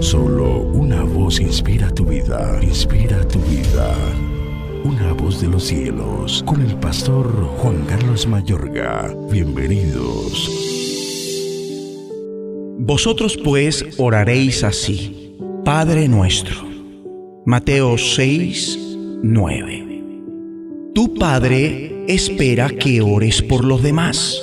Solo una voz inspira tu vida, inspira tu vida. Una voz de los cielos, con el pastor Juan Carlos Mayorga. Bienvenidos. Vosotros pues oraréis así, Padre nuestro. Mateo 6, 9. Tu Padre espera que ores por los demás.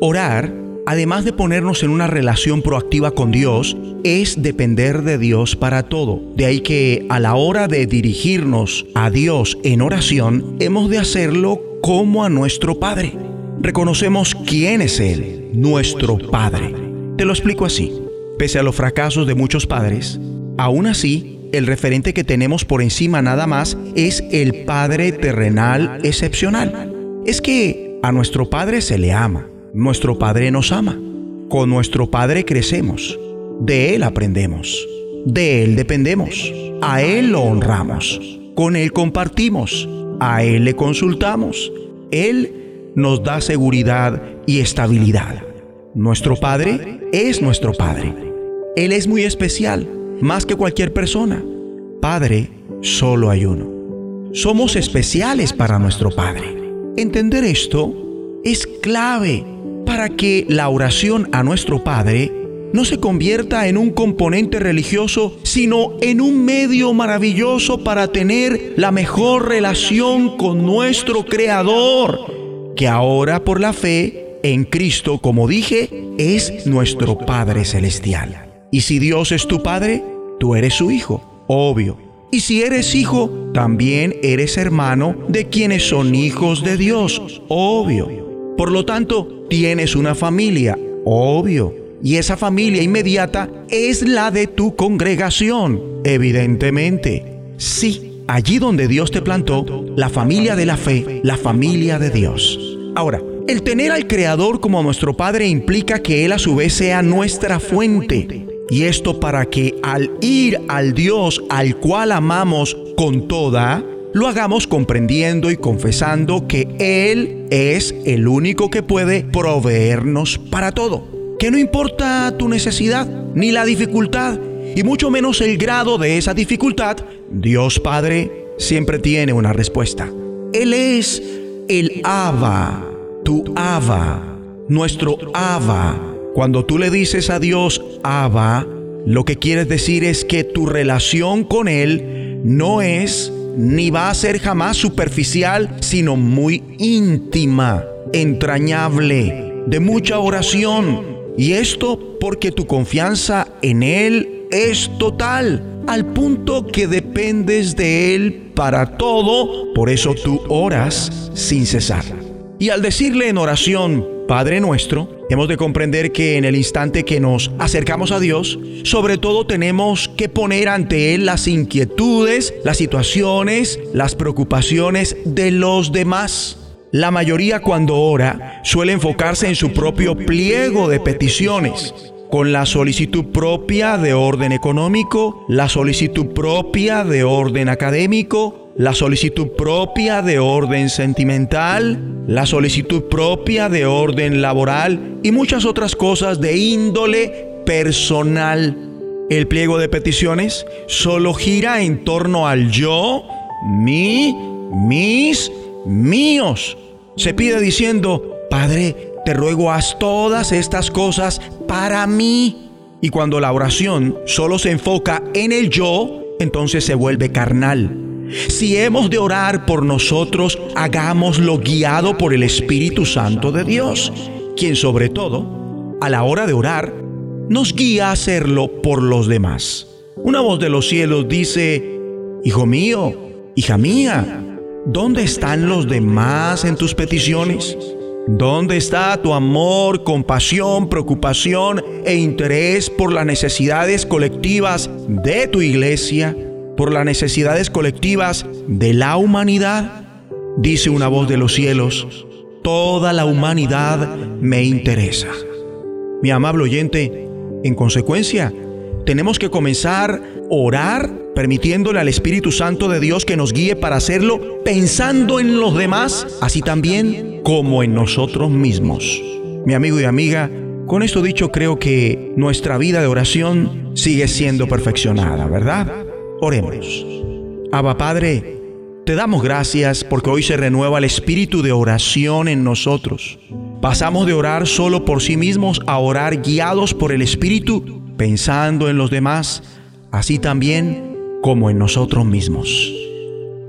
Orar, además de ponernos en una relación proactiva con Dios, es depender de Dios para todo. De ahí que a la hora de dirigirnos a Dios en oración, hemos de hacerlo como a nuestro Padre. Reconocemos quién es Él, nuestro Padre. Te lo explico así. Pese a los fracasos de muchos padres, aún así, el referente que tenemos por encima nada más es el Padre terrenal excepcional. Es que a nuestro Padre se le ama nuestro Padre nos ama. Con nuestro Padre crecemos. De Él aprendemos. De Él dependemos. A Él lo honramos. Con Él compartimos. A Él le consultamos. Él nos da seguridad y estabilidad. Nuestro Padre es nuestro Padre. Él es muy especial, más que cualquier persona. Padre, solo hay uno. Somos especiales para nuestro Padre. Entender esto es clave para que la oración a nuestro Padre no se convierta en un componente religioso, sino en un medio maravilloso para tener la mejor relación con nuestro Creador, que ahora por la fe en Cristo, como dije, es nuestro Padre Celestial. Y si Dios es tu Padre, tú eres su Hijo, obvio. Y si eres hijo, también eres hermano de quienes son hijos de Dios, obvio. Por lo tanto, tienes una familia, obvio. Y esa familia inmediata es la de tu congregación, evidentemente. Sí, allí donde Dios te plantó, la familia de la fe, la familia de Dios. Ahora, el tener al Creador como nuestro Padre implica que Él a su vez sea nuestra fuente. Y esto para que al ir al Dios al cual amamos con toda, lo hagamos comprendiendo y confesando que Él es el único que puede proveernos para todo. Que no importa tu necesidad ni la dificultad, y mucho menos el grado de esa dificultad, Dios Padre siempre tiene una respuesta. Él es el Abba, tu Abba, nuestro Abba. Cuando tú le dices a Dios Abba, lo que quieres decir es que tu relación con Él no es ni va a ser jamás superficial, sino muy íntima, entrañable, de mucha oración. Y esto porque tu confianza en Él es total, al punto que dependes de Él para todo, por eso tú oras sin cesar. Y al decirle en oración, Padre nuestro, hemos de comprender que en el instante que nos acercamos a Dios, sobre todo tenemos que poner ante Él las inquietudes, las situaciones, las preocupaciones de los demás. La mayoría cuando ora suele enfocarse en su propio pliego de peticiones, con la solicitud propia de orden económico, la solicitud propia de orden académico, la solicitud propia de orden sentimental, la solicitud propia de orden laboral y muchas otras cosas de índole personal. El pliego de peticiones solo gira en torno al yo, mi, mis, míos. Se pide diciendo, Padre, te ruego haz todas estas cosas para mí. Y cuando la oración solo se enfoca en el yo, entonces se vuelve carnal si hemos de orar por nosotros, hagámoslo guiado por el Espíritu Santo de Dios, quien sobre todo, a la hora de orar, nos guía a hacerlo por los demás. Una voz de los cielos dice, Hijo mío, hija mía, ¿dónde están los demás en tus peticiones? ¿Dónde está tu amor, compasión, preocupación e interés por las necesidades colectivas de tu iglesia? Por las necesidades colectivas de la humanidad, dice una voz de los cielos, toda la humanidad me interesa. Mi amable oyente, en consecuencia, tenemos que comenzar a orar permitiéndole al Espíritu Santo de Dios que nos guíe para hacerlo pensando en los demás, así también como en nosotros mismos. Mi amigo y amiga, Con esto dicho, creo que nuestra vida de oración sigue siendo perfeccionada, ¿verdad? Oremos. Abba Padre, te damos gracias porque hoy se renueva el espíritu de oración en nosotros. Pasamos de orar solo por sí mismos a orar guiados por el Espíritu, pensando en los demás, así también como en nosotros mismos.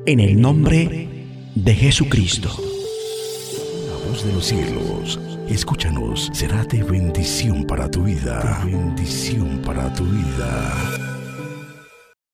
En el nombre de Jesucristo. La voz de los cielos, escúchanos, será de bendición para tu vida. Bendición para tu vida.